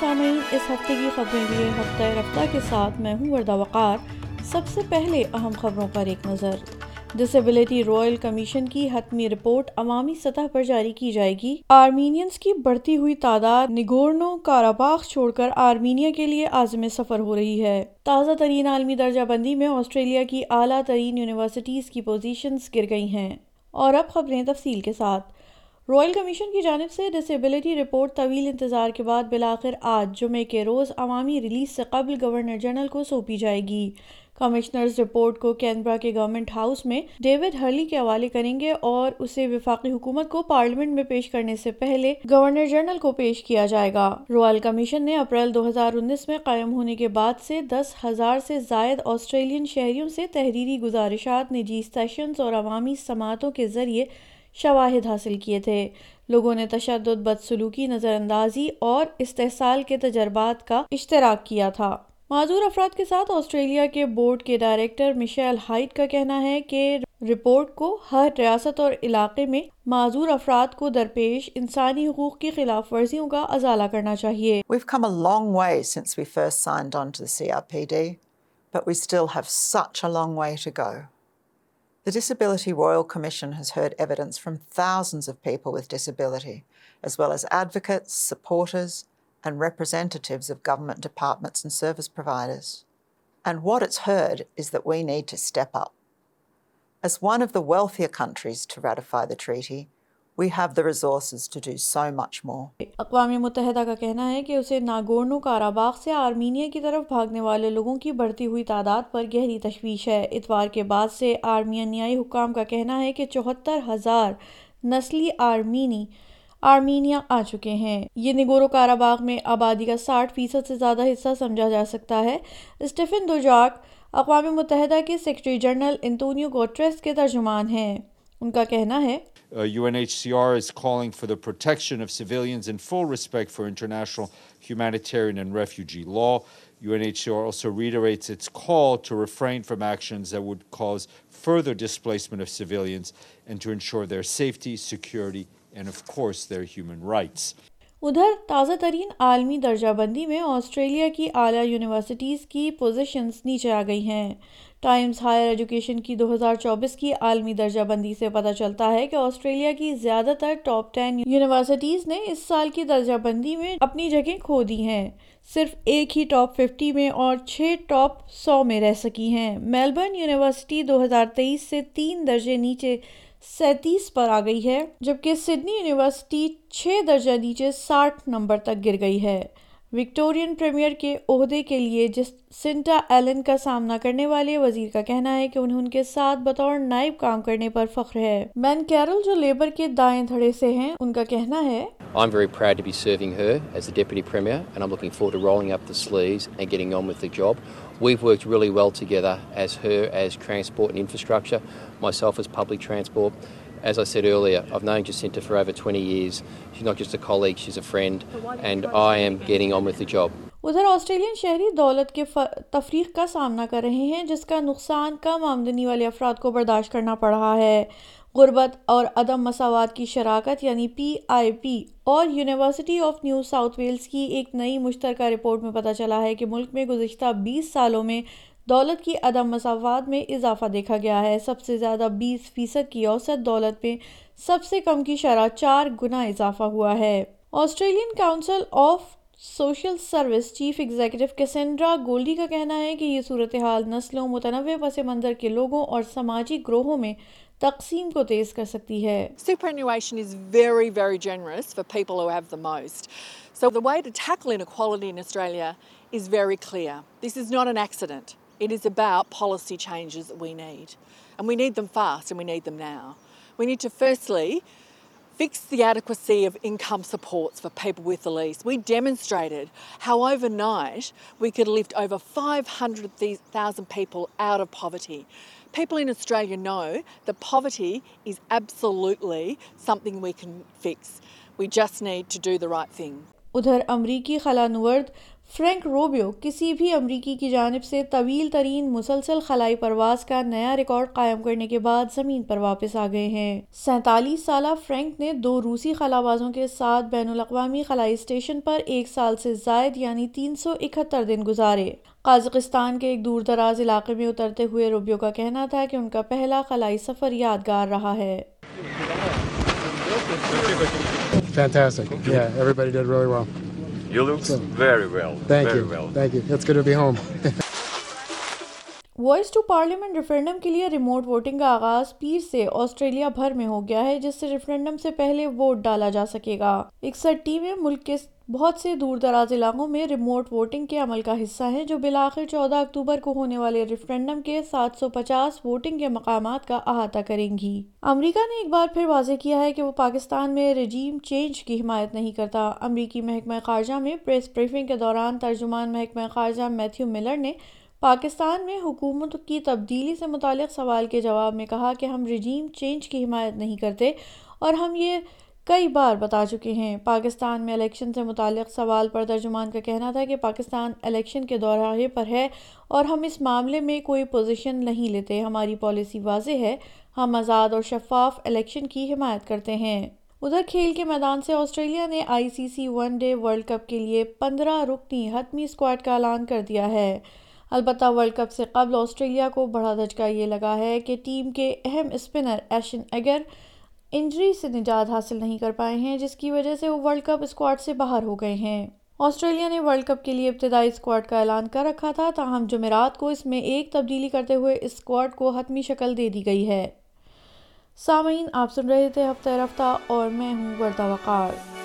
سامعین اس ہفتے کی خبریں ہفتہ رفتہ کے ساتھ میں ہوں وردہ وقار سب سے پہلے اہم خبروں پر ایک نظر کمیشن کی حتمی رپورٹ عوامی سطح پر جاری کی جائے گی آرمینینز کی بڑھتی ہوئی تعداد نگورنو کاراباخ چھوڑ کر آرمینیا کے لیے آزم سفر ہو رہی ہے تازہ ترین عالمی درجہ بندی میں آسٹریلیا کی اعلیٰ ترین یونیورسٹیز کی پوزیشنز گر گئی ہیں اور اب خبریں تفصیل کے ساتھ رائل کمیشن کی جانب سے ڈسیبلٹی رپورٹ طویل انتظار کے بعد بلاخر آج جمعے کے روز عوامی ریلیز سے قبل گورنر جنرل کو سونپی جائے گی رپورٹ کو کینبرا کے گورنمنٹ ہاؤس میں ڈیوڈ ہرلی کے حوالے کریں گے اور اسے وفاقی حکومت کو پارلیمنٹ میں پیش کرنے سے پہلے گورنر جنرل کو پیش کیا جائے گا رائل کمیشن نے اپریل دو ہزار انیس میں قائم ہونے کے بعد سے دس ہزار سے زائد آسٹریلین شہریوں سے تحریری گزارشات نجی سیشنز اور عوامی سماعتوں کے ذریعے شواہد حاصل کیے تھے لوگوں نے تشدد بدسلوکی نظر اندازی اور استحصال کے تجربات کا اشتراک کیا تھا معذور افراد کے ساتھ آسٹریلیا کے بورڈ کے ڈائریکٹر مشیل ہائٹ کا کہنا ہے کہ رپورٹ کو ہر ریاست اور علاقے میں معذور افراد کو درپیش انسانی حقوق کی خلاف ورزیوں کا ازالہ کرنا چاہیے We've come a long way since we first signed on to the CRPD but we still have such a long way to go The Disability Royal Commission has heard evidence from thousands of people with disability, as well as advocates, supporters, and representatives of government departments and service providers. And what it's heard is that we need to step up. As one of the wealthier countries to ratify the treaty, اقوام متحدہ کا کہنا ہے کہ اسے Nagorno کاراباغ سے Armenia کی طرف بھاگنے والے لوگوں کی بڑھتی ہوئی تعداد پر گہری تشویش ہے اتوار کے بعد سے آرمینیائی حکام کا کہنا ہے کہ چوہتر ہزار نسلی آرمینی آرمینیا آ چکے ہیں یہ نگورو کاراباغ میں آبادی کا ساٹھ فیصد سے زیادہ حصہ سمجھا جا سکتا ہے اسٹیفن دوجاک اقوام متحدہ کے سیکرٹری جنرل انتونیو گوٹریس کے ترجمان ہیں ان کا کہنا ہے U U N N H H C C R R is calling for for the protection of of of civilians civilians in full respect international humanitarian and and and refugee law also reiterates its call to to from actions that would cause further displacement ensure their their safety course human rights ادھر تازہ ترین عالمی درجہ بندی میں Australia کی اعلیٰ universities کی positions نیچے آ گئی ہیں ٹائمز ہائر ایجوکیشن کی دو ہزار چوبیس کی عالمی درجہ بندی سے پتہ چلتا ہے کہ آسٹریلیا کی زیادہ تر ٹاپ ٹین یونیورسٹیز نے اس سال کی درجہ بندی میں اپنی جگہ کھو دی ہیں صرف ایک ہی ٹاپ ففٹی میں اور چھ ٹاپ سو میں رہ سکی ہیں میلبرن یونیورسٹی دو ہزار تیئیس سے تین درجے نیچے سینتیس پر آ گئی ہے جبکہ سڈنی یونیورسٹی چھ درجہ نیچے ساٹھ نمبر تک گر گئی ہے وکٹورین پریمیئر کے عہدے کے لیے جس سنٹا ایلن کا سامنا کرنے والے وزیر کا کہنا ہے کہ انہیں ان کے ساتھ بطور نائب کام کرنے پر فخر ہے مین کیرل جو لیبر کے دائیں دھڑے سے ہیں ان کا کہنا ہے I'm very proud to be serving her as the deputy premier and I'm looking forward to rolling up the sleeves and getting on with the job. We've worked really well together as her as transport and infrastructure, myself as public transport as I said earlier, I've known Jacinta for over 20 years. She's not just a colleague, she's a friend, and I am getting on with the job. ادھر Australian شہری دولت کے تفریق کا سامنا کر رہے ہیں جس کا نقصان کم آمدنی والے افراد کو برداشت کرنا پڑ رہا ہے غربت اور عدم مساوات کی شراکت یعنی پی آئی پی اور university of New South Wales کی ایک نئی مشترکہ رپورٹ میں پتہ چلا ہے کہ ملک میں گزشتہ بیس سالوں میں دولت کی عدم مساوات میں اضافہ دیکھا گیا ہے سب سے زیادہ بیس فیصد کی اوسط دولت میں سب سے کم کی شرح چار گنا اضافہ ہوا ہے Australian Council of Social Service chief executive Cassandra Goldie کا کہنا ہے کہ یہ صورتحال نسلوں متنوع پس منظر کے لوگوں اور سماجی گروہوں میں تقسیم کو تیز کر سکتی ہے superannuation is very very generous for people who have the most so the way to tackle inequality in Australia is very clear this is not an accident it is a bad policies فاسٹلیٹلی something ادھر امریکی Frank Rubio کسی بھی امریکی کی جانب سے طویل ترین مسلسل خلائی پرواز کا نیا ریکارڈ قائم کرنے کے بعد زمین پر واپس ہیں سینتالیس دو روسی خلابازوں کے ساتھ بین الاقوامی خلائی اسٹیشن پر ایک سال سے زائد یعنی تین سو اکہتر دن گزارے قازقستان کے ایک دور دراز علاقے میں اترتے ہوئے روبیو کا کہنا تھا کہ ان کا پہلا خلائی سفر یادگار رہا ہے Fantastic. Yeah, everybody did really well. You look so, very well. Thank very you. Well. Thank you. It's good to be home. Voice to parliament referendum کے لیے ریموٹ ووٹنگ کا آغاز پیر سے آسٹریلیا بھر میں ہو گیا ہے جس سے ریفرینڈم سے پہلے ووٹ ڈالا جا سکے گا اکسٹھ ٹیمیں ملک کے بہت سے دور دراز علاقوں میں ریموٹ ووٹنگ کے عمل کا حصہ ہیں جو بالآخر چودہ اکتوبر کو ہونے والے ریفرینڈم کے سات سو پچاس ووٹنگ کے مقامات کا احاطہ کریں گی امریکہ نے ایک بار پھر واضح کیا ہے کہ وہ پاکستان میں رجیم چینج کی حمایت نہیں کرتا امریکی محکمہ خارجہ میں پریس بریفنگ کے دوران ترجمان محکمہ خارجہ میتھیو ملر نے پاکستان میں حکومت کی تبدیلی سے متعلق سوال کے جواب میں کہا کہ ہم رجیم چینج کی حمایت نہیں کرتے اور ہم یہ کئی بار بتا چکے ہیں پاکستان میں الیکشن سے متعلق سوال پر ترجمان کا کہنا تھا کہ پاکستان الیکشن کے دوراہے پر ہے اور ہم اس معاملے میں کوئی پوزیشن نہیں لیتے ہماری پالیسی واضح ہے ہم آزاد اور شفاف الیکشن کی حمایت کرتے ہیں ادھر کھیل کے میدان سے آسٹریلیا نے I C C one day world cup کے لیے پندرہ رکنی حتمی اسکواڈ کا اعلان کر دیا ہے البتہ ورلڈ کپ سے قبل آسٹریلیا کو بڑا دھچکا یہ لگا ہے کہ ٹیم کے اہم اسپنر ایشن ایگر انجری سے نجات حاصل نہیں کر پائے ہیں جس کی وجہ سے وہ ورلڈ کپ اسکواڈ سے باہر ہو گئے ہیں آسٹریلیا نے ورلڈ کپ کے لیے ابتدائی اسکواڈ کا اعلان کر رکھا تھا تاہم جمعرات کو اس میں ایک تبدیلی کرتے ہوئے اسکواڈ کو حتمی شکل دے دی گئی ہے سامعین آپ سن رہے تھے ہفتہ رفتہ اور میں ہوں وردہ وقار